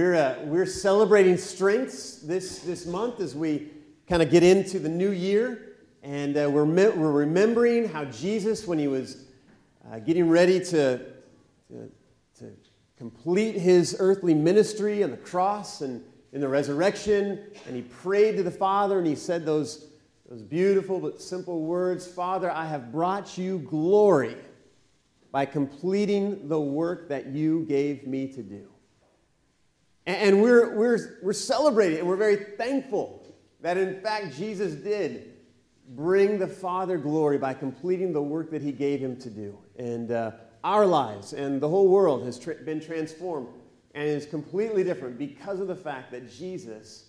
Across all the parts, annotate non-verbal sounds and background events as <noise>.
We're, uh, we're celebrating strengths this, this month as we kind of get into the new year. And uh, we're, me- we're remembering how Jesus, when he was uh, getting ready to, to, to complete his earthly ministry on the cross and in the resurrection, and he prayed to the Father and he said those, those beautiful but simple words Father, I have brought you glory by completing the work that you gave me to do. And we're, we're, we're celebrating and we're very thankful that, in fact, Jesus did bring the Father glory by completing the work that He gave Him to do. And uh, our lives and the whole world has tra- been transformed and is completely different because of the fact that Jesus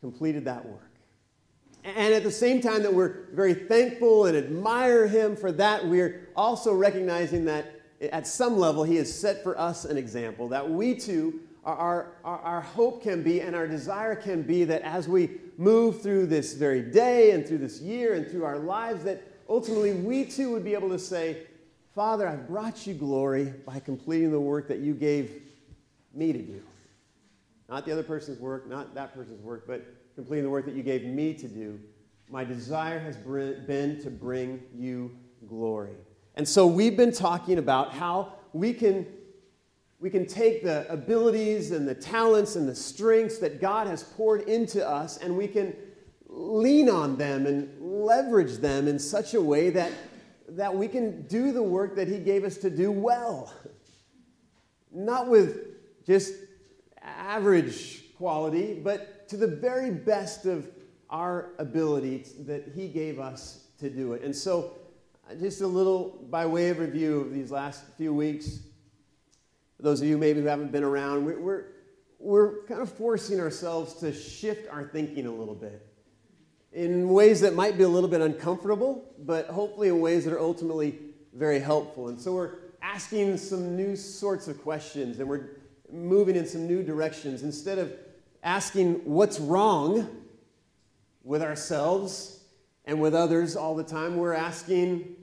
completed that work. And at the same time that we're very thankful and admire Him for that, we're also recognizing that at some level He has set for us an example that we too our, our, our, hope can be and our desire can be that as we move through this very day and through this year and through our lives, that ultimately we too would be able to say, Father, I've brought you glory by completing the work that you gave me to do. Not the other person's work, not that person's work, but completing the work that you gave me to do. My desire has been to bring you glory. And so we've been talking about how we can we can take the abilities and the talents and the strengths that God has poured into us and we can lean on them and leverage them in such a way that, that we can do the work that He gave us to do well. Not with just average quality, but to the very best of our ability that He gave us to do it. And so, just a little by way of review of these last few weeks, those of you maybe who haven't been around, we're, we're kind of forcing ourselves to shift our thinking a little bit in ways that might be a little bit uncomfortable, but hopefully in ways that are ultimately very helpful. And so we're asking some new sorts of questions and we're moving in some new directions. Instead of asking what's wrong with ourselves and with others all the time, we're asking,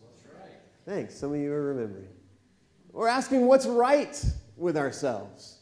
What's right? Thanks, some of you are remembering. We're asking what's right with ourselves.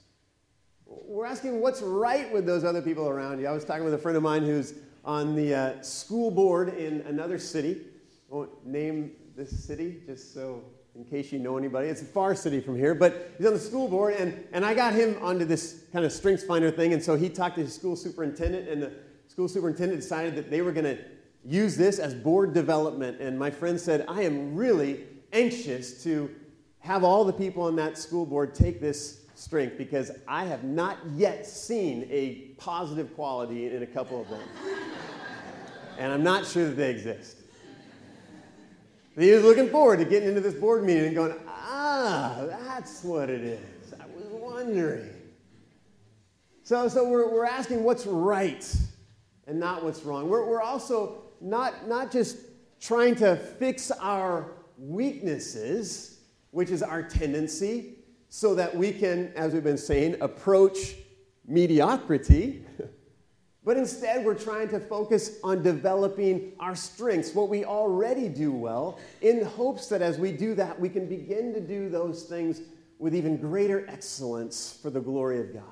We're asking what's right with those other people around you. I was talking with a friend of mine who's on the uh, school board in another city. I won't name this city just so in case you know anybody. It's a far city from here, but he's on the school board, and, and I got him onto this kind of strengths finder thing, and so he talked to his school superintendent, and the school superintendent decided that they were going to use this as board development. And my friend said, I am really anxious to have all the people on that school board take this strength because I have not yet seen a positive quality in a couple of them. <laughs> and I'm not sure that they exist. he was looking forward to getting into this board meeting and going, ah, that's what it is. I was wondering. So, so we're, we're asking what's right and not what's wrong. We're, we're also not, not just trying to fix our weaknesses which is our tendency, so that we can, as we've been saying, approach mediocrity. <laughs> but instead, we're trying to focus on developing our strengths, what we already do well, in hopes that as we do that, we can begin to do those things with even greater excellence for the glory of God.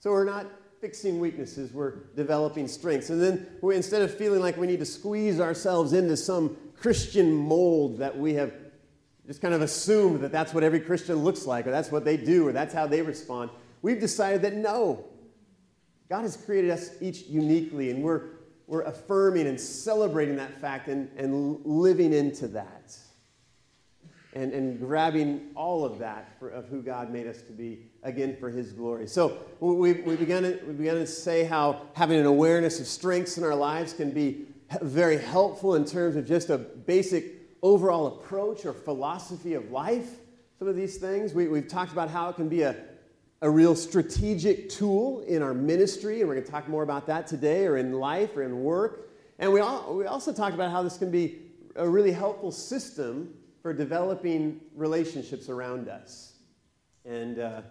So we're not fixing weaknesses, we're developing strengths. And then we, instead of feeling like we need to squeeze ourselves into some Christian mold that we have just kind of assumed that that's what every Christian looks like, or that's what they do, or that's how they respond. We've decided that no, God has created us each uniquely, and we're, we're affirming and celebrating that fact and, and living into that. And, and grabbing all of that for, of who God made us to be, again, for His glory. So we, we, began to, we began to say how having an awareness of strengths in our lives can be very helpful in terms of just a basic overall approach or philosophy of life, some of these things. We, have talked about how it can be a, a real strategic tool in our ministry, and we're going to talk more about that today, or in life, or in work. And we, all, we also talked about how this can be a really helpful system for developing relationships around us. And, uh,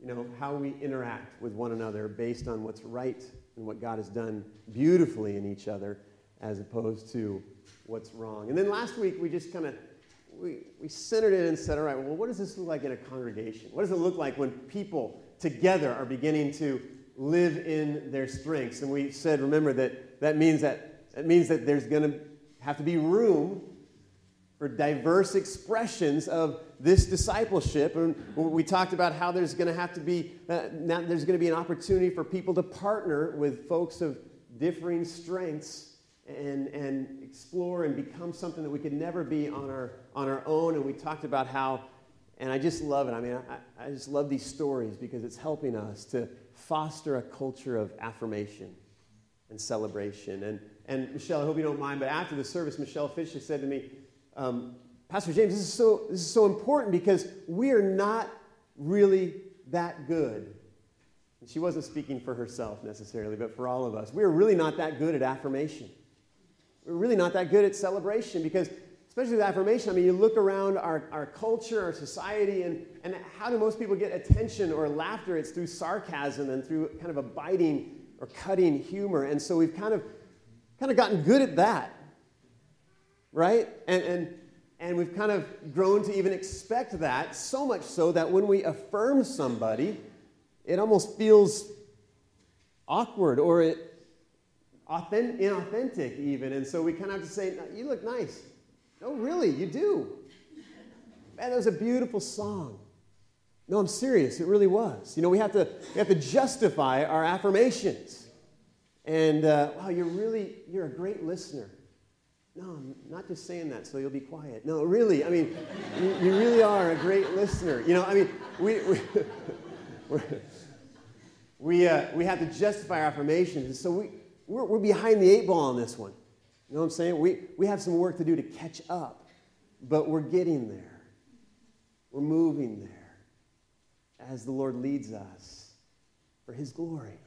you know, how we interact with one another based on what's right and what God has done beautifully in each other as opposed to what's wrong. And then last week we just kind of we, we centered it and said, all right, well, what does this look like in a congregation? What does it look like when people together are beginning to live in their strengths. And we said, remember, that that means that, that, means that there's going to have to be room for diverse expressions of this discipleship. And we talked about how there's going to have to be, uh, now there's going to be an opportunity for people to partner with folks of differing strengths and, and explore and become something that we could never be on our, on our own. And we talked about how, and I just love it. I mean, I, I just love these stories because it's helping us to foster a culture of affirmation and celebration. And, and Michelle, I hope you don't mind, but after the service, Michelle Fisher said to me, um, Pastor James, this is, so, this is so important because we are not really that good. And she wasn't speaking for herself necessarily, but for all of us. We are really not that good at affirmation. Really not that good at celebration because, especially with affirmation, I mean, you look around our, our culture, our society, and, and how do most people get attention or laughter? It's through sarcasm and through kind of a biting or cutting humor. And so we've kind of, kind of gotten good at that right? And, and, and we've kind of grown to even expect that, so much so that when we affirm somebody, it almost feels awkward or it authentic, inauthentic even. And so we kind of have to say, you look nice. No, really, you do. Man, that was a beautiful song. No, I'm serious. It really was. You know, we have to, we have to justify our affirmations. And, uh, wow, you're really, you're a great listener. No, I'm not just saying that so you'll be quiet. No, really, I mean, you, you really are a great listener. You know, I mean, we, we, <laughs> we, uh, we have to justify our affirmations. So we, we're, we're behind the eight ball on this one. You know what I'm saying? We, we have some work to do to catch up, but we're getting there. We're moving there as the Lord leads us for His glory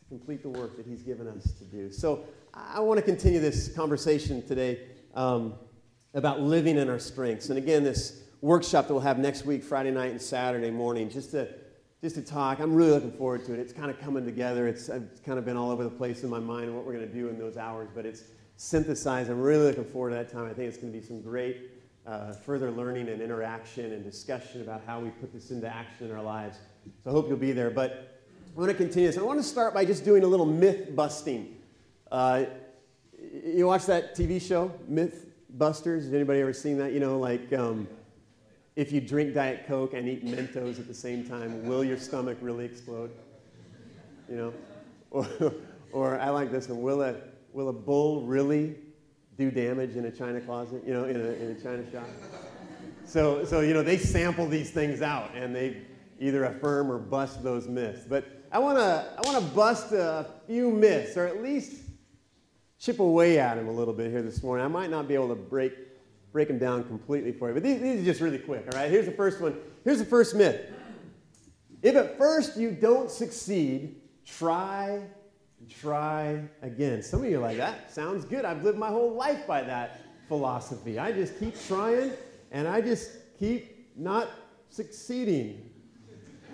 to complete the work that He's given us to do. So I want to continue this conversation today um, about living in our strengths. And again, this workshop that we'll have next week, Friday night and Saturday morning, just to just to talk. I'm really looking forward to it. It's kind of coming together. It's, it's kind of been all over the place in my mind what we're going to do in those hours, but it's synthesized. I'm really looking forward to that time. I think it's going to be some great uh, further learning and interaction and discussion about how we put this into action in our lives. So I hope you'll be there. But I want to continue this. I want to start by just doing a little myth busting. Uh, you watch that TV show, Mythbusters? Has anybody ever seen that? You know, like um, if you drink Diet Coke and eat Mentos at the same time, will your stomach really explode? You know? <laughs> Or, or I like this one, will a, will a bull really do damage in a china closet, you know, in a, in a china shop? So, so, you know, they sample these things out and they either affirm or bust those myths. But I want to I wanna bust a few myths, or at least chip away at them a little bit here this morning. I might not be able to break, break them down completely for you, but these, these are just really quick, all right? Here's the first one. Here's the first myth. If at first you don't succeed, try and try again. Some of you are like, that sounds good. I've lived my whole life by that philosophy. I just keep trying and I just keep not succeeding.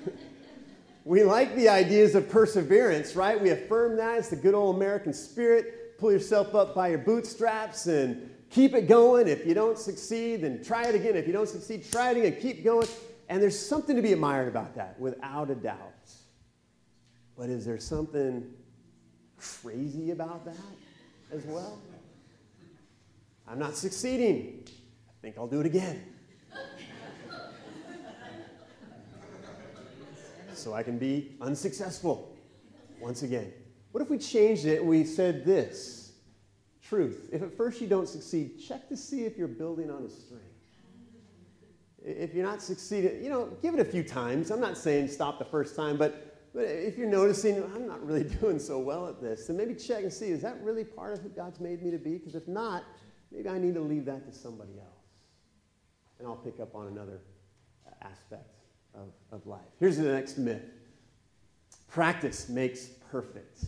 <laughs> we like the ideas of perseverance, right? We affirm that. It's the good old American spirit pull yourself up by your bootstraps and keep it going. If you don't succeed, then try it again. If you don't succeed, try it again. Keep going. And there's something to be admired about that, without a doubt. But is there something crazy about that as well? I'm not succeeding. I think I'll do it again. so I can be unsuccessful once again. What if we changed it and we said this truth? If at first you don't succeed, check to see if you're building on a strength. If you're not succeeding, you know, give it a few times. I'm not saying stop the first time, but, but if you're noticing, I'm not really <laughs> doing so well at this, then maybe check and see, is that really part of who God's made me to be? Because if not, maybe I need to leave that to somebody else. And I'll pick up on another aspect of, of life. Here's the next myth practice makes perfect.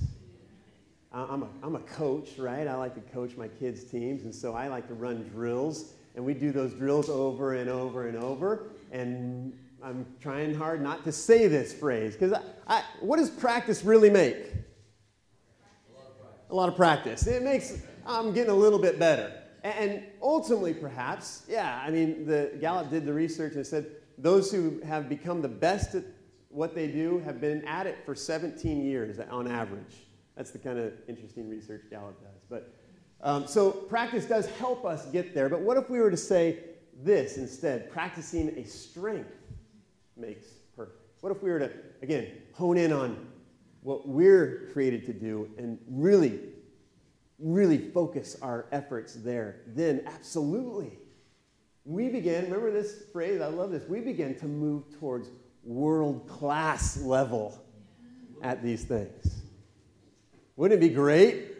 I'm a, I'm a coach, right? I like to coach my kids' teams, and so I like to run drills, and we do those drills over and over and over. And I'm trying hard not to say this phrase because what does practice really make? A lot of practice. It makes I'm getting a little bit better, and ultimately, perhaps, yeah. I mean, the Gallup did the research and said those who have become the best at what they do have been at it for 17 years on average. That's the kind of interesting research Gallup does. But um, so practice does help us get there. But what if we were to say this instead? Practicing a strength makes perfect. What if we were to, again, hone in on what we're created to do and really, really focus our efforts there? Then, absolutely. We begin, remember this phrase? I love this. We begin to move towards world class level at these things. Wouldn't it be great?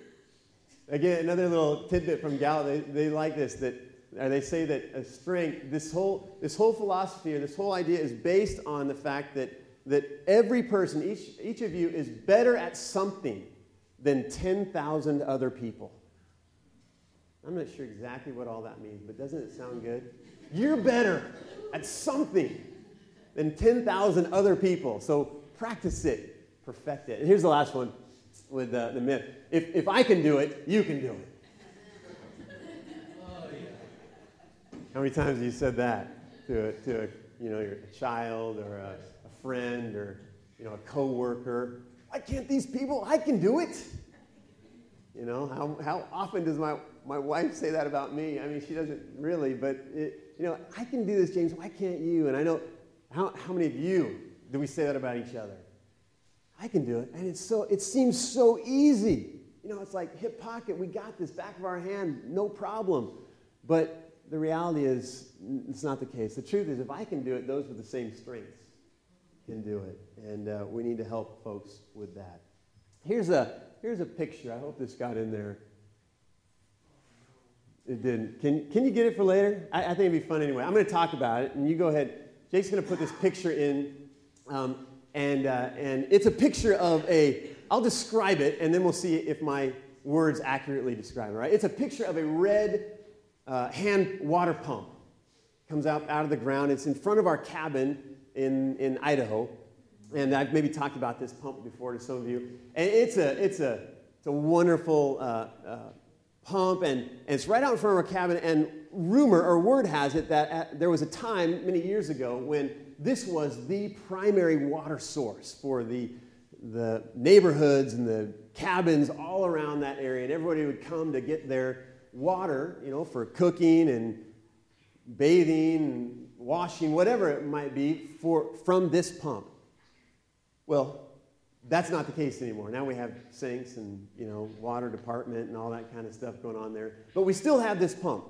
Again, another little tidbit from Gallup. They, they like this that or they say that a strength, this whole, this whole philosophy or this whole idea is based on the fact that, that every person, each, each of you, is better at something than 10,000 other people. I'm not sure exactly what all that means, but doesn't it sound good? You're better at something than 10,000 other people. So practice it, perfect it. And here's the last one with uh, the myth if, if I can do it, you can do it. How many times have you said that to a, to a, you know, your child or a, a friend or you know, a coworker? Why can't these people? I can do it. You know, how, how often does my, my wife say that about me? I mean, she doesn't really, but, it, you know, I can do this, James. Why can't you? And I know, how, how many of you do we say that about each other? I can do it. And it's so, it seems so easy. You know, it's like hip pocket, we got this back of our hand, no problem. But the reality is, it's not the case. The truth is, if I can do it, those with the same strengths can do it. And uh, we need to help folks with that. Here's a, here's a picture. I hope this got in there. It didn't. Can, can you get it for later? I, I think it'd be fun anyway. I'm going to talk about it, and you go ahead. Jake's going to put this picture in. Um, and, uh, and it's a picture of a, I'll describe it, and then we'll see if my words accurately describe it, right? It's a picture of a red uh, hand water pump. Comes out, out of the ground. It's in front of our cabin in, in Idaho. And I've maybe talked about this pump before to some of you. And it's a, it's a, it's a wonderful uh, uh, pump, and, and it's right out in front of our cabin. And rumor or word has it that at, there was a time many years ago when this was the primary water source for the, the neighborhoods and the cabins all around that area. And everybody would come to get their water, you know, for cooking and bathing and washing, whatever it might be, for, from this pump. Well, that's not the case anymore. Now we have sinks and, you know, water department and all that kind of stuff going on there. But we still have this pump.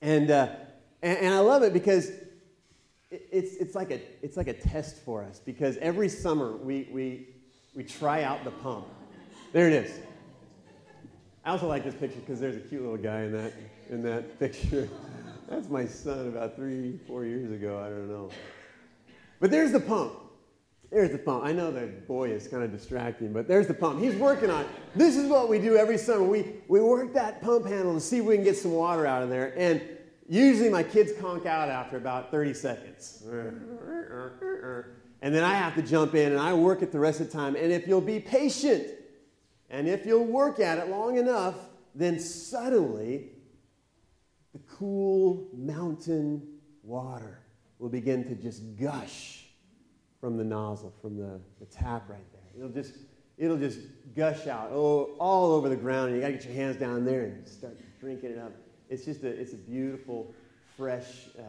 And, uh, and, and I love it because it's, it's, like a, it's like a test for us because every summer we, we, we try out the pump. There it is. I also like this picture because there's a cute little guy in that, in that <laughs> picture. That's my son about three, four years ago. I don't know. But there's the pump. There's the pump. I know the boy is kind of distracting, but there's the pump. He's working on it. This is what we do every summer. We, we work that pump handle to see if we can get some water out of there. And usually my kids conk out after about 30 seconds. And then I have to jump in and I work it the rest of the time. And if you'll be patient, and if you'll work at it long enough, then suddenly the cool mountain water will begin to just gush from the nozzle, from the, the tap right there. It'll just, it'll just gush out oh, all over the ground, and you gotta get your hands down there and start drinking it up. It's just a, it's a beautiful, fresh uh,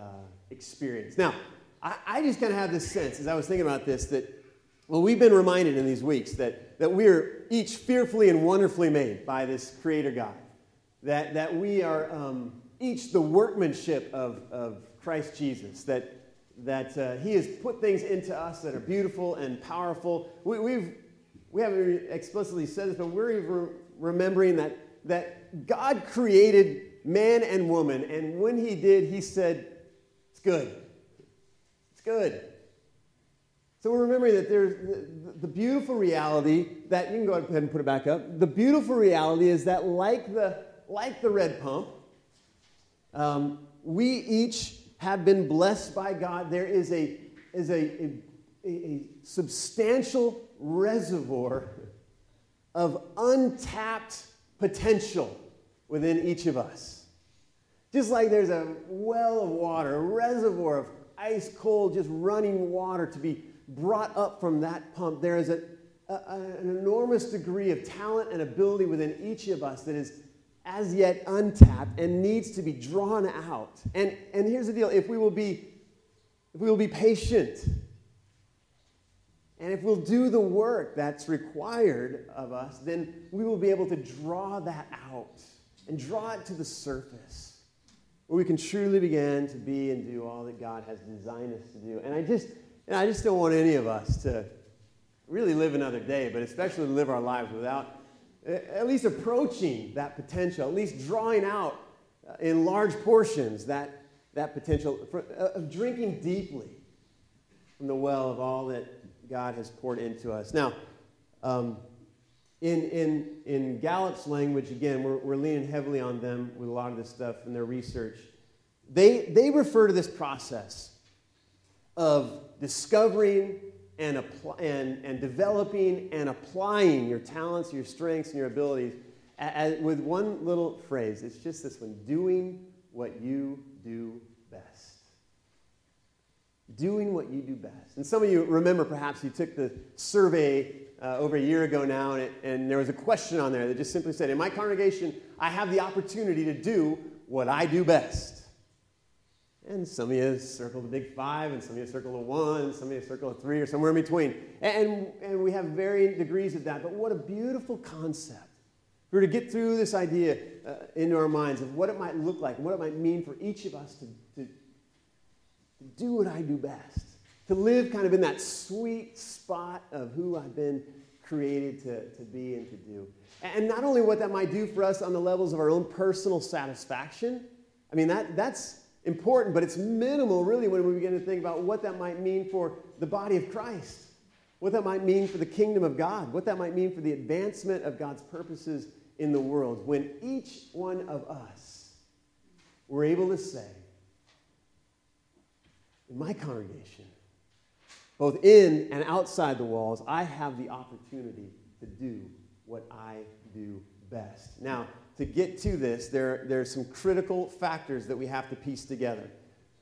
experience. Now, I, I just kind of have this sense, as I was thinking about this, that well, we've been reminded in these weeks that, that we are each fearfully and wonderfully made by this Creator God. That, that we are um, each the workmanship of, of Christ Jesus. That, that uh, He has put things into us that are beautiful and powerful. We, we've, we haven't explicitly said this, but we're even remembering that, that God created man and woman, and when He did, He said, It's good. It's good. So we're remembering that there's the, beautiful reality that you can go ahead and put it back up. The beautiful reality is that, like the like the red pump, um, we each have been blessed by God. There is a is a, a, a substantial reservoir of untapped potential within each of us. Just like there's a well of water, a reservoir of ice cold, just running water to be brought up from that pump, there is a, a, an enormous degree of talent and ability within each of us that is as yet untapped and needs to be drawn out. And, and here's the deal if we will be, if we will be patient, and if we'll do the work that's required of us, then we will be able to draw that out and draw it to the surface where we can truly begin to be and do all that God has designed us to do. And I just, and I just don't want any of us to really live another day, but especially live our lives without at least approaching that potential, at least drawing out uh, in large portions that, that potential uh, of drinking deeply from the well of all that God has poured into us. Now, um, in, in, in Gallup's language, again, we're, we're leaning heavily on them with a lot of this stuff in their research. They, they refer to this process of discovering and, apply, and, and developing and applying your talents, your strengths, and your abilities as, with one little phrase. It's just this one doing what you do best. Doing what you do best. And some of you remember perhaps you took the survey uh, over a year ago now, and, it, and there was a question on there that just simply said, In my congregation, I have the opportunity to do what I do best. And some of you circled the big five, and some of you circled a one, and some of you circled a three, or somewhere in between. And, and we have varying degrees of that, but what a beautiful concept. We're to get through this idea uh, into our minds of what it might look like what it might mean for each of us to, to, to do what I do best to live kind of in that sweet spot of who I've been created to, to be and to do. And not only what that might do for us on the levels of our own personal satisfaction, I mean, that, that's important, but it's minimal really when we begin to think about what that might mean for the body of Christ, what that might mean for the kingdom of God, what that might mean for the advancement of God's purposes in the world. When each one of us were able to say, in my congregation, both in and outside the walls, I have the opportunity to do what I do best. Now, to get to this, there, there are some critical factors that we have to piece together.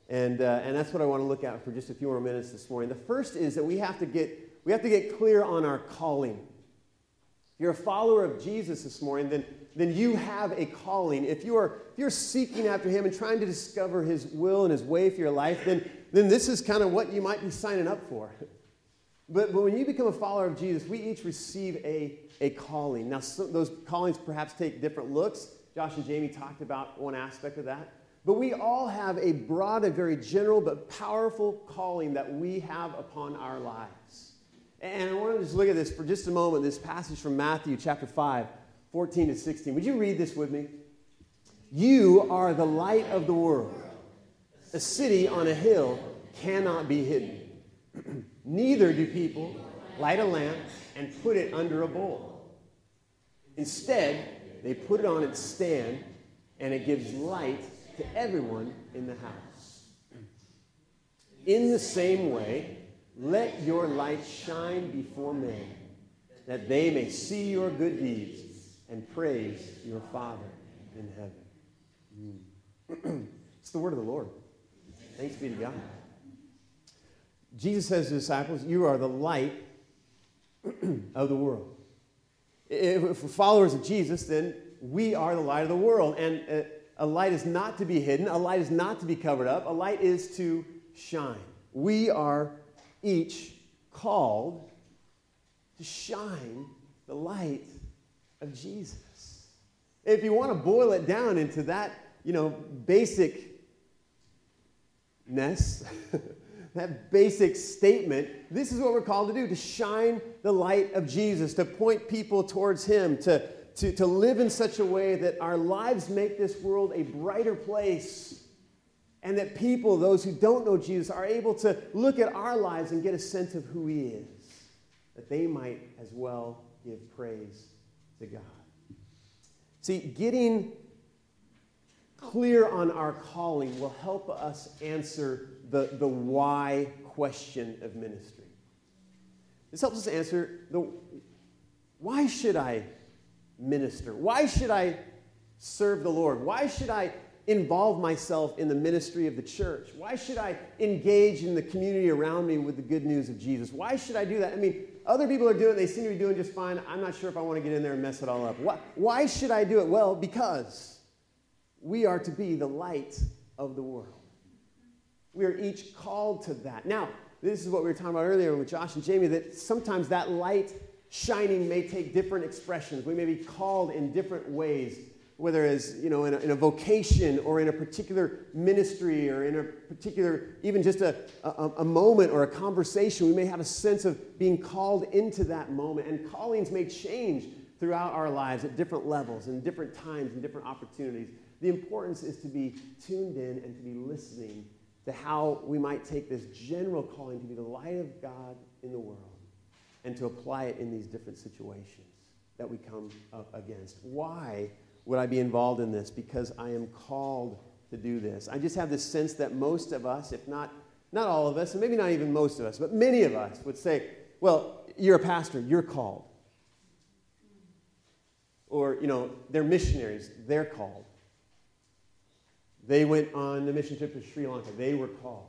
And, uh, and that's what I want to look at for just a few more minutes this morning. The first is that we have to get, we have to get clear on our calling. If you're a follower of Jesus this morning, then, then you have a calling. If you are if you're seeking after him and trying to discover his will and his way for your life, then then this is kind of what you might be signing up for. But, but when you become a follower of Jesus, we each receive a, a calling. Now, some, those callings perhaps take different looks. Josh and Jamie talked about one aspect of that. But we all have a broad, a very general, but powerful calling that we have upon our lives. And I want to just look at this for just a moment, this passage from Matthew chapter 5, 14 to 16. Would you read this with me? You are the light of the world. A city on a hill cannot be hidden. <clears throat> Neither do people light a lamp and put it under a bowl. Instead, they put it on its stand, and it gives light to everyone in the house. In the same way, let your light shine before men, that they may see your good deeds and praise your Father in heaven. Mm. <clears throat> it's the word of the Lord. Thanks be to God. Jesus says to the disciples, You are the light <clears throat> of the world. If we're followers of Jesus, then we are the light of the world. And uh, a light is not to be hidden, a light is not to be covered up, a light is to shine. We are each called to shine the light of Jesus. If you want to boil it down into that, you know, basic ness, <laughs> that basic statement, this is what we're called to do to shine the light of Jesus, to point people towards Him, to, to, to live in such a way that our lives make this world a brighter place. And that people, those who don't know Jesus, are able to look at our lives and get a sense of who He is, that they might as well give praise to God. See, getting clear on our calling will help us answer the, the why question of ministry. This helps us answer the why should I minister? Why should I serve the Lord? Why should I involve myself in the ministry of the church? Why should I engage in the community around me with the good news of Jesus? Why should I do that? I mean, other people are doing it, they seem to be doing just fine. I'm not sure if I want to get in there and mess it all up. Why, why should I do it? Well, because we are to be the light of the world. We are each called to that. Now, this is what we were talking about earlier with Josh and Jamie that sometimes that light shining may take different expressions. We may be called in different ways, whether it's you know in a, in a vocation or in a particular ministry or in a particular even just a, a, a moment or a conversation. We may have a sense of being called into that moment, and callings may change throughout our lives at different levels and different times and different opportunities. The importance is to be tuned in and to be listening to how we might take this general calling to be the light of God in the world and to apply it in these different situations that we come up against. Why would I be involved in this? Because I am called to do this. I just have this sense that most of us, if not not all of us, and maybe not even most of us, but many of us would say, well, you're a pastor, you're called. Or, you know, they're missionaries, they're called. They went on the mission trip to Sri Lanka. They were called.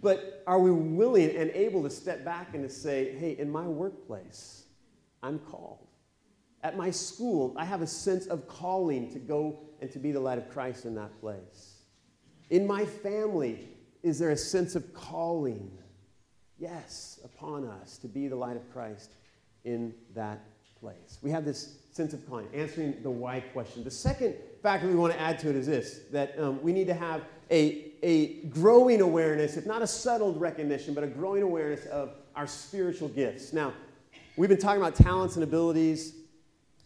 But are we willing and able to step back and to say, hey, in my workplace, I'm called. At my school, I have a sense of calling to go and to be the light of Christ in that place. In my family, is there a sense of calling? Yes, upon us to be the light of Christ in that place. We have this sense of calling, answering the why question. The second factor we want to add to it is this that um, we need to have a, a growing awareness, if not a settled recognition, but a growing awareness of our spiritual gifts. Now, we've been talking about talents and abilities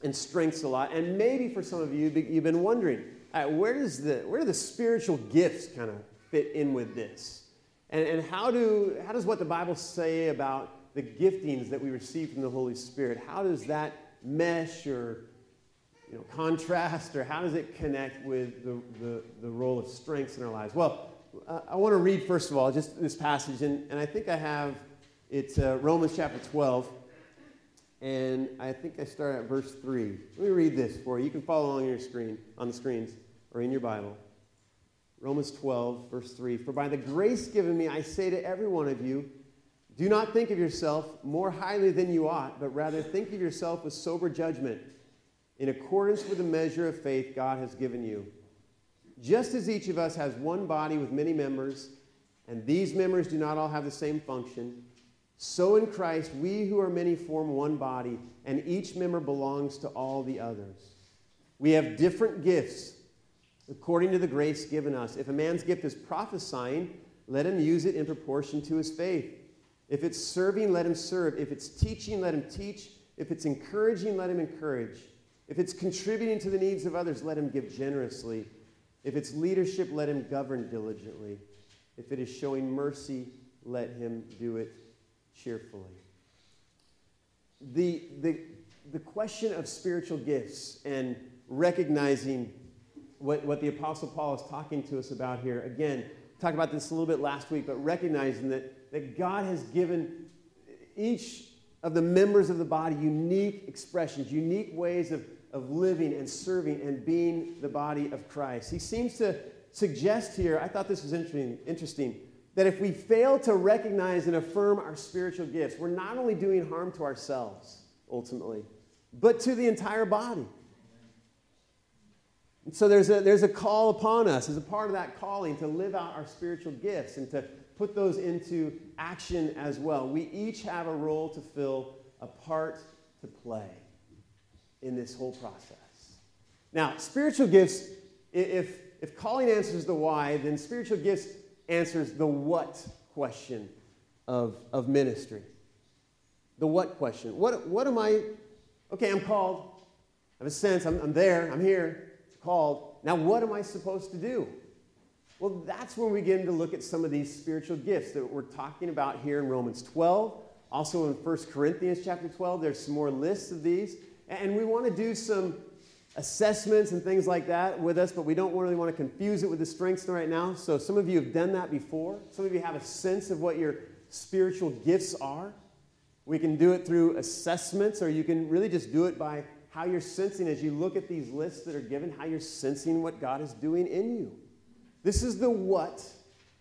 and strengths a lot, and maybe for some of you, you've been wondering, right, where, does the, where do the spiritual gifts kind of fit in with this? And, and how, do, how does what the Bible say about the giftings that we receive from the Holy Spirit, how does that mesh or you know, contrast, or how does it connect with the, the, the role of strengths in our lives? Well, I want to read, first of all, just this passage, and, and I think I have it's uh, Romans chapter 12, and I think I start at verse 3. Let me read this for you. You can follow along your screen, on the screens or in your Bible. Romans 12, verse 3. For by the grace given me, I say to every one of you, do not think of yourself more highly than you ought, but rather think of yourself with sober judgment in accordance with the measure of faith God has given you. Just as each of us has one body with many members, and these members do not all have the same function, so in Christ we who are many form one body, and each member belongs to all the others. We have different gifts according to the grace given us. If a man's gift is prophesying, let him use it in proportion to his faith. If it's serving, let him serve. If it's teaching, let him teach. If it's encouraging, let him encourage. If it's contributing to the needs of others, let him give generously. If it's leadership, let him govern diligently. If it is showing mercy, let him do it cheerfully. The, the, the question of spiritual gifts and recognizing what, what the Apostle Paul is talking to us about here, again, talked about this a little bit last week, but recognizing that, that God has given each of the members of the body unique expressions, unique ways of of living and serving and being the body of Christ. He seems to suggest here, I thought this was interesting, interesting, that if we fail to recognize and affirm our spiritual gifts, we're not only doing harm to ourselves, ultimately, but to the entire body. And so there's a, there's a call upon us as a part of that calling to live out our spiritual gifts and to put those into action as well. We each have a role to fill, a part to play in this whole process. Now, spiritual gifts, if, if calling answers the why, then spiritual gifts answers the what question of, of ministry. The what question. What, what am I? Okay, I'm called. I have a sense, I'm, I'm there, I'm here, It's called. Now, what am I supposed to do? Well, that's when we get into look at some of these spiritual gifts that we're talking about here in Romans 12. Also in 1 Corinthians chapter 12, there's some more lists of these. And we want to do some assessments and things like that with us, but we don't really want to confuse it with the strengths right now. So some of you have done that before. Some of you have a sense of what your spiritual gifts are. We can do it through assessments, or you can really just do it by how you're sensing as you look at these lists that are given, how you're sensing what God is doing in you. This is the what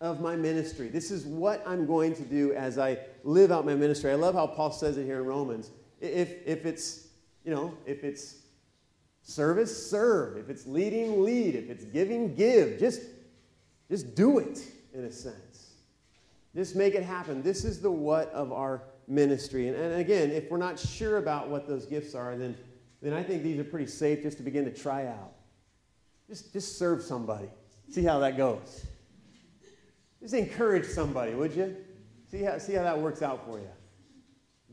of my ministry. This is what I'm going to do as I live out my ministry. I love how Paul says it here in Romans. If, if it's, you know, if it's service, serve. If it's leading, lead. If it's giving, give. Just, just do it, in a sense. Just make it happen. This is the what of our ministry. And, and again, if we're not sure about what those gifts are, then, then I think these are pretty safe just to begin to try out. Just, just serve somebody. See how that goes. Just encourage somebody, would you? See how, see how that works out for you.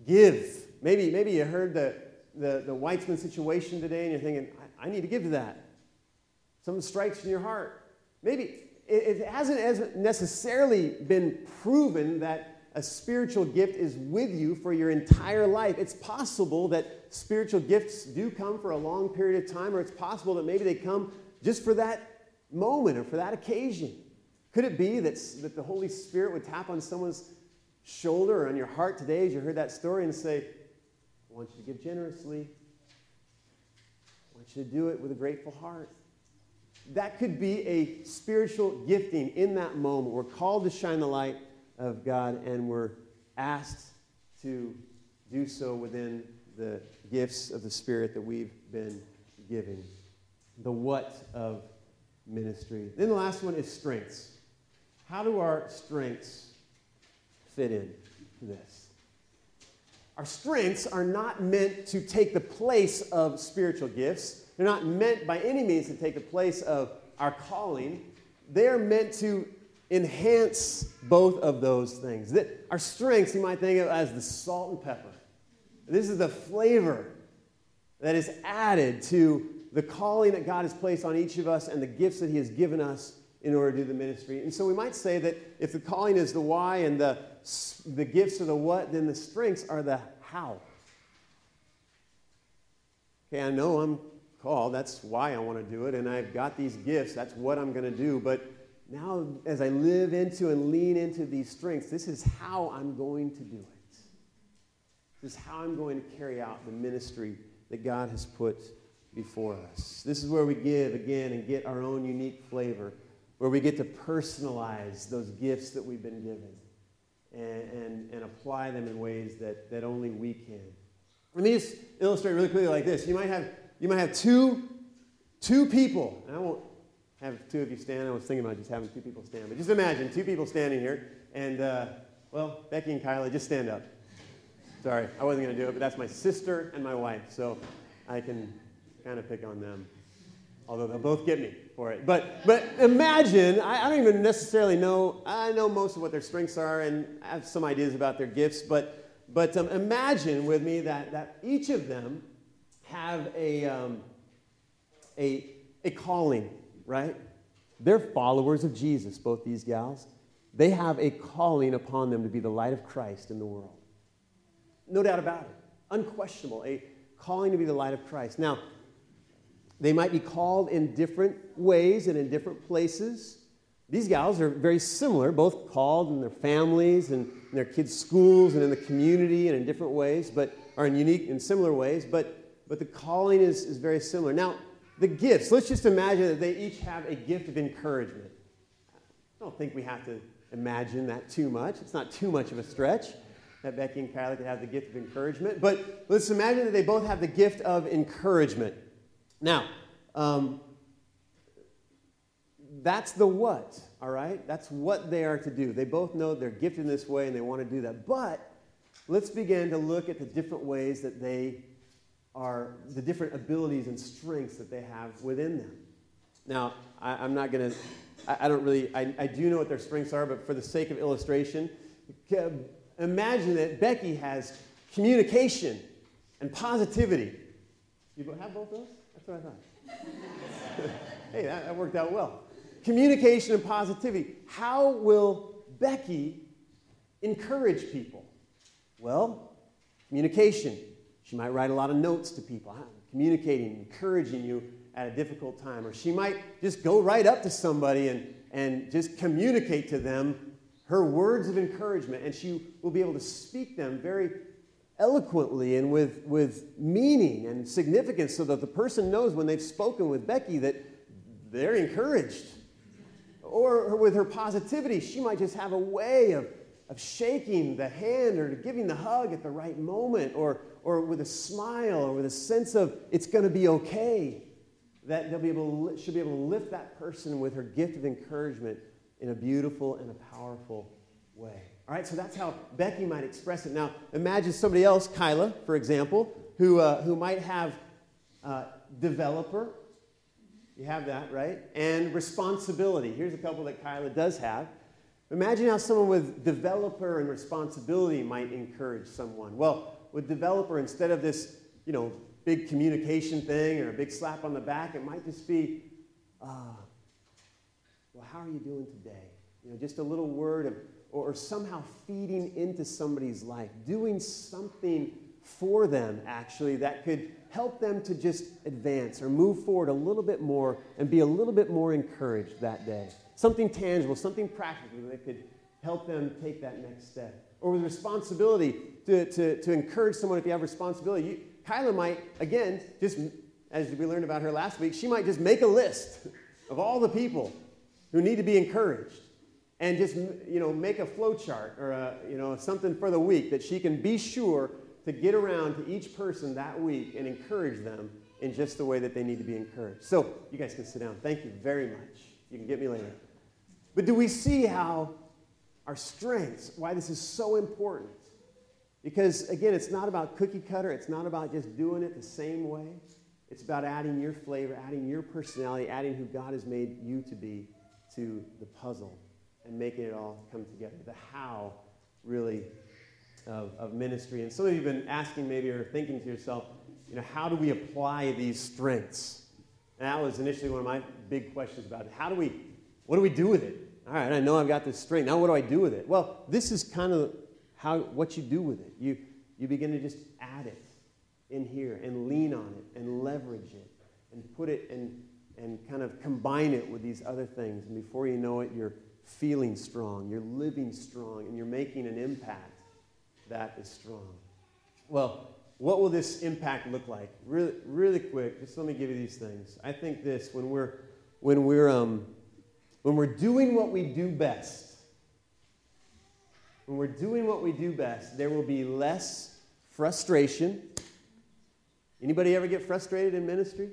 Give. Maybe, maybe you heard the, the, the Weitzman situation today and you're thinking, I, I need to give to that. Something strikes in your heart. Maybe it, it hasn't necessarily been proven that a spiritual gift is with you for your entire life. It's possible that spiritual gifts do come for a long period of time, or it's possible that maybe they come just for that moment or for that occasion. Could it be that, that the Holy Spirit would tap on someone's shoulder or on your heart today as you heard that story and say, want you to give generously. I want you to do it with a grateful heart. That could be a spiritual gifting in that moment. We're called to shine the light of God, and we're asked to do so within the gifts of the Spirit that we've been given. The what of ministry. Then the last one is strengths. How do our strengths fit in to this? Our strengths are not meant to take the place of spiritual gifts. They're not meant by any means to take the place of our calling. They're meant to enhance both of those things. Our strengths, you might think of as the salt and pepper. This is the flavor that is added to the calling that God has placed on each of us and the gifts that He has given us in order to do the ministry. And so we might say that if the calling is the why and the, the gifts are the what, then the strengths are the how. Okay, I know I'm called. That's why I want to do it. And I've got these gifts. That's what I'm going to do. But now, as I live into and lean into these strengths, this is how I'm going to do it. This is how I'm going to carry out the ministry that God has put before us. This is where we give again and get our own unique flavor where we get to personalize those gifts that we've been given and, and, and apply them in ways that, that only we can. Let me just illustrate really quickly like this. You might have, you might have two, two people, and I won't have two of you stand. I was thinking about just having two people stand, but just imagine two people standing here, and, uh, well, Becky and Kyla, just stand up. Sorry, I wasn't going to do it, but that's my sister and my wife, so I can kind of pick on them although they'll both get me for it. But, but imagine, I, I, don't even necessarily know, I know most of what their strengths are and I have some ideas about their gifts, but, but um, imagine with me that, that each of them have a, um, a, a calling, right? They're followers of Jesus, both these gals. They have a calling upon them to be the light of Christ in the world. No doubt about it. Unquestionable. A calling to be the light of Christ. Now, they might be called in different ways and in different places. These gals are very similar, both called in their families and in their kids' schools and in the community and in different ways, but are in unique and similar ways, but, but the calling is, is very similar. Now, the gifts, let's just imagine that they each have a gift of encouragement. I don't think we have to imagine that too much. It's not too much of a stretch that Becky and Kylie could have the gift of encouragement, but let's imagine that they both have the gift of encouragement. Now, um, that's the what, all right? That's what they are to do. They both know they're gifted in this way and they want to do that. But let's begin to look at the different ways that they are, the different abilities and strengths that they have within them. Now, I, am not going to, I don't really, I, I do know what their strengths are, but for the sake of illustration, imagine that Becky has communication and positivity. You have both of those? <laughs> hey, that, that worked out well. Communication and positivity. How will Becky encourage people? Well, communication. She might write a lot of notes to people, communicating, encouraging you at a difficult time. Or she might just go right up to somebody and, and just communicate to them her words of encouragement, and she will be able to speak them very eloquently and with, with meaning and significance so that the person knows when they've spoken with Becky that they're encouraged. Or with her positivity, she might just have a way of, of shaking the hand or giving the hug at the right moment or, or with a smile or with a sense of it's going to be okay. That they'll be able to, she'll be able to lift that person with her gift of encouragement in a beautiful and a powerful way. All right, so that's how Becky might express it. Now, imagine somebody else, Kyla, for example, who, uh, who might have uh, developer. You have that, right? And responsibility. Here's a couple that Kyla does have. Imagine how someone with developer and responsibility might encourage someone. Well, with developer, instead of this, you know, big communication thing or a big slap on the back, it might just be, uh, well, how are you doing today? You know, just a little word of or somehow feeding into somebody's life, doing something for them actually that could help them to just advance or move forward a little bit more and be a little bit more encouraged that day. Something tangible, something practical that could help them take that next step. Or with responsibility, to, to, to encourage someone if you have responsibility. You, Kyla might, again, just as we learned about her last week, she might just make a list of all the people who need to be encouraged and just you know make a flow chart or a, you know something for the week that she can be sure to get around to each person that week and encourage them in just the way that they need to be encouraged. So you guys can sit down. Thank you very much. You can get me later. But do we see how our strengths, why this is so important? Because again, it's not about cookie cutter, it's not about just doing it the same way. It's about adding your flavor, adding your personality, adding who God has made you to be to the puzzle and making it all come together. The how, really, of, of ministry. And some of you have been asking maybe or thinking to yourself, you know, how do we apply these strengths? And that was initially one of my big questions about it. How do we, what do we do with it? All right, I know I've got this strength. Now what do I do with it? Well, this is kind of how, what you do with it. You, you begin to just add it in here and lean on it and leverage it and put it and, and kind of combine it with these other things. And before you know it, you're feeling strong, you're living strong, and you're making an impact that is strong. Well, what will this impact look like? Really, really quick, just let me give you these things. I think this when we're when we're um, when we're doing what we do best, when we're doing what we do best, there will be less frustration. Anybody ever get frustrated in ministry?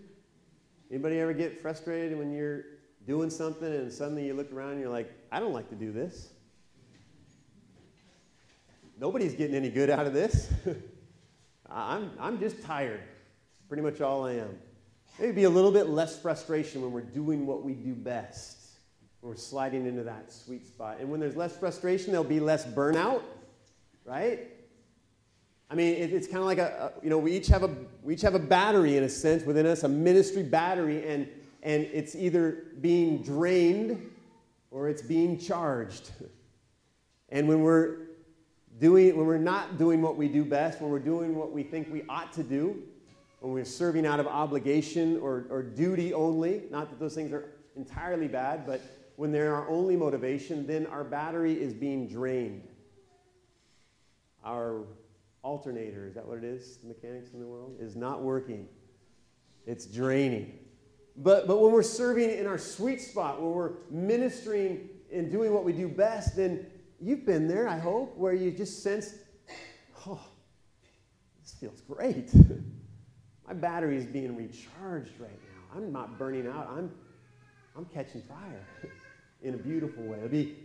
Anybody ever get frustrated when you're doing something and suddenly you look around and you're like, I don't like to do this. Nobody's getting any good out of this. <laughs> I'm, I'm just tired. Pretty much all I am. Maybe a little bit less frustration when we're doing what we do best. We're sliding into that sweet spot. And when there's less frustration, there'll be less burnout, right? I mean, it, it's kind of like a, a, you know, we each have a we each have a battery in a sense within us, a ministry battery, and and it's either being drained or it's being charged. And when we're doing when we're not doing what we do best, when we're doing what we think we ought to do, when we're serving out of obligation or, or duty only, not that those things are entirely bad, but when they're our only motivation, then our battery is being drained. Our alternator, is that what it is? The mechanics in the world? Is not working. It's draining. But, but when we're serving in our sweet spot, when we're ministering and doing what we do best, then you've been there, I hope, where you just sense, oh, this feels great. <laughs> My battery is being recharged right now. I'm not burning out. I'm, I'm catching fire <laughs> in a beautiful way. There'll be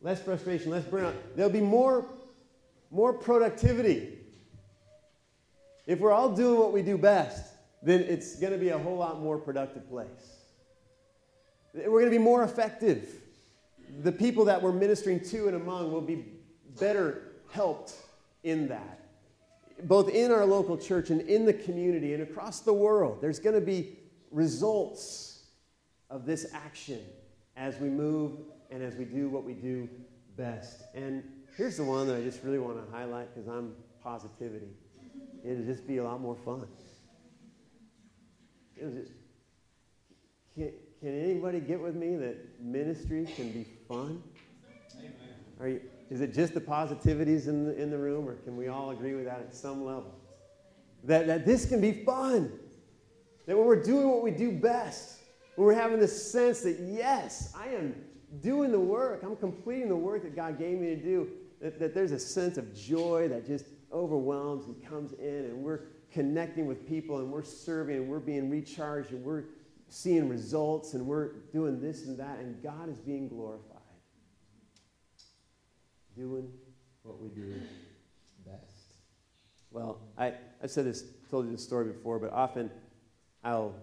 less frustration, less burnout. There'll be more, more productivity. If we're all doing what we do best, then it's going to be a whole lot more productive place. We're going to be more effective. The people that we're ministering to and among will be better helped in that. Both in our local church and in the community and across the world, there's going to be results of this action as we move and as we do what we do best. And here's the one that I just really want to highlight because I'm positivity. It'll just be a lot more fun. Just, can, can anybody get with me that ministry can be fun? Amen. Are you, Is it just the positivities in the, in the room, or can we all agree with that at some level? That, that this can be fun. That when we're doing what we do best, when we're having this sense that, yes, I am doing the work, I'm completing the work that God gave me to do, that, that there's a sense of joy that just overwhelms and comes in, and we're connecting with people, and we're serving, and we're being recharged, and we're seeing results, and we're doing this and that, and God is being glorified. Doing what we do best. Well, I, I've said this, told you this story before, but often I'll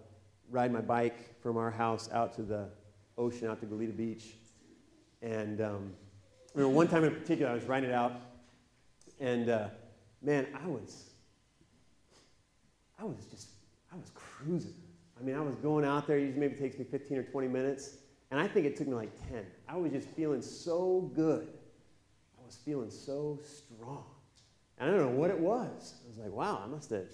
ride my bike from our house out to the ocean, out to Goleta Beach. And um, I remember one time in particular, I was riding it out, and uh, man, I was, I was just, I was cruising. I mean, I was going out there. Usually, maybe takes me 15 or 20 minutes, and I think it took me like 10. I was just feeling so good. I was feeling so strong. And I don't know what it was. I was like, wow, I must have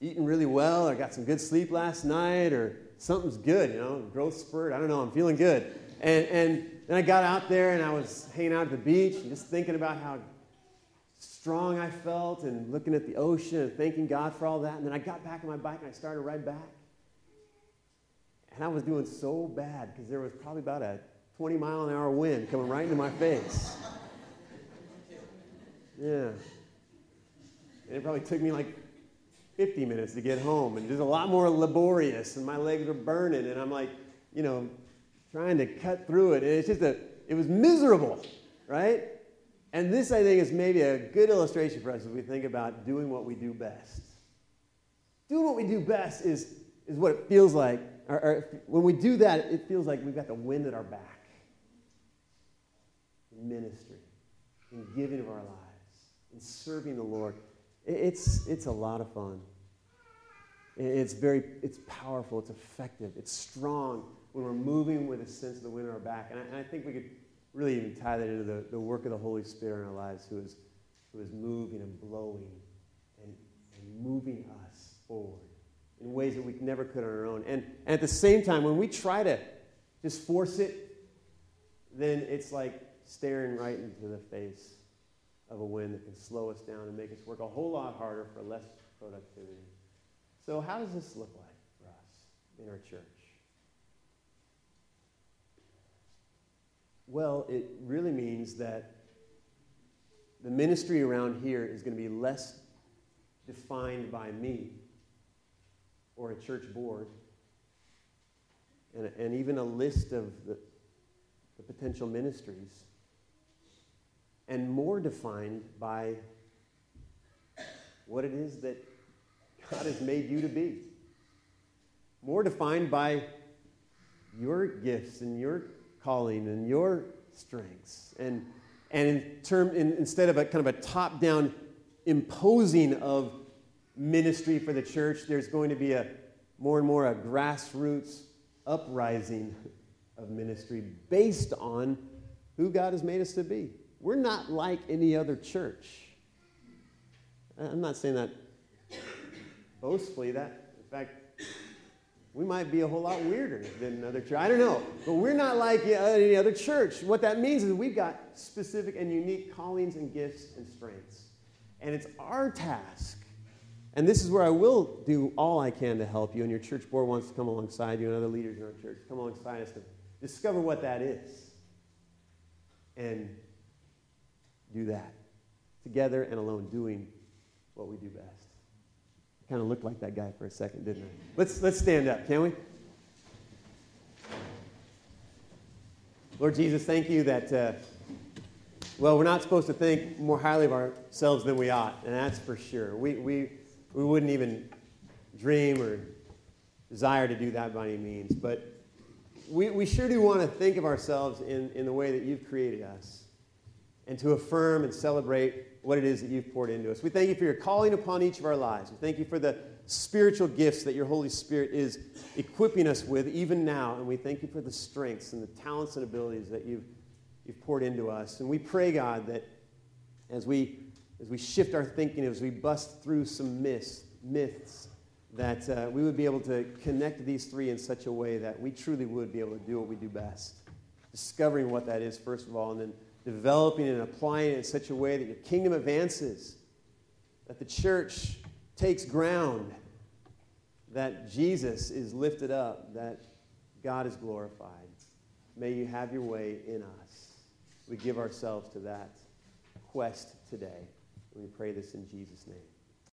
eaten really well, or got some good sleep last night, or something's good, you know, growth spurt. I don't know. I'm feeling good. And, and then I got out there and I was hanging out at the beach and just thinking about how strong I felt and looking at the ocean and thanking God for all that. And then I got back on my bike and I started ride back. And I was doing so bad because there was probably about a 20 mile an hour wind coming right into my face. Yeah. And it probably took me like 50 minutes to get home. And it was a lot more laborious, and my legs were burning. And I'm like, you know, trying to cut through it. And it's just a, it was miserable, right? And this, I think, is maybe a good illustration for us as we think about doing what we do best. Doing what we do best is, is what it feels like. Or, or when we do that, it feels like we've got the wind at our back in ministry, in giving of our lives, in serving the Lord. It's, it's a lot of fun. It's very, it's powerful, it's effective, it's strong when we're moving with a sense of the wind in our back. And I, and I think we could really even tie that into the, the work of the Holy Spirit in our lives who is, who is moving and blowing and, and moving us forward in ways that we never could on our own. And, and at the same time, when we try to just force it, then it's like staring right into the face of a wind that can slow us down and make us work a whole lot harder for less productivity. So, how does this look like for us in our church? Well, it really means that the ministry around here is going to be less defined by me or a church board and, and even a list of the, the potential ministries and more defined by what it is that God has made you to be. More defined by your gifts and your calling and your strengths. And, and in term, in, instead of a kind of a top down imposing of ministry for the church, there's going to be a more and more a grassroots uprising of ministry based on who God has made us to be. We're not like any other church. I'm not saying that boastfully. That, in fact, we might be a whole lot weirder than another church. I don't know. But we're not like uh, any other church. What that means is we've got specific and unique callings and gifts and strengths. And it's our task. And this is where I will do all I can to help you. And your church board wants to come alongside you and other leaders in our church come alongside us to discover what that is. And do that together and alone, doing what we do best. Kind of looked like that guy for a second, didn't I? Let's, let's stand up, can we? Lord Jesus, thank you that, uh, well, we're not supposed to think more highly of ourselves than we ought, and that's for sure. We, we, we wouldn't even dream or desire to do that by any means, but we, we sure do want to think of ourselves in, in the way that you've created us and to affirm and celebrate what it is that you've poured into us. We thank you for your calling upon each of our lives. We thank you for the spiritual gifts that your Holy Spirit is equipping us with even now. And we thank you for the strengths and the talents and abilities that you've, you've poured into us. And we pray, God, that as we, as we shift our thinking, as we bust through some myths, myths that uh, we would be able to connect these three in such a way that we truly would be able to do what we do best. Discovering what that is, first of all, and then developing and applying it in such a way that your kingdom advances, that the church takes ground, that Jesus is lifted up, that God is glorified. May you have your way in us. We give ourselves to that quest today. We pray this in Jesus' name.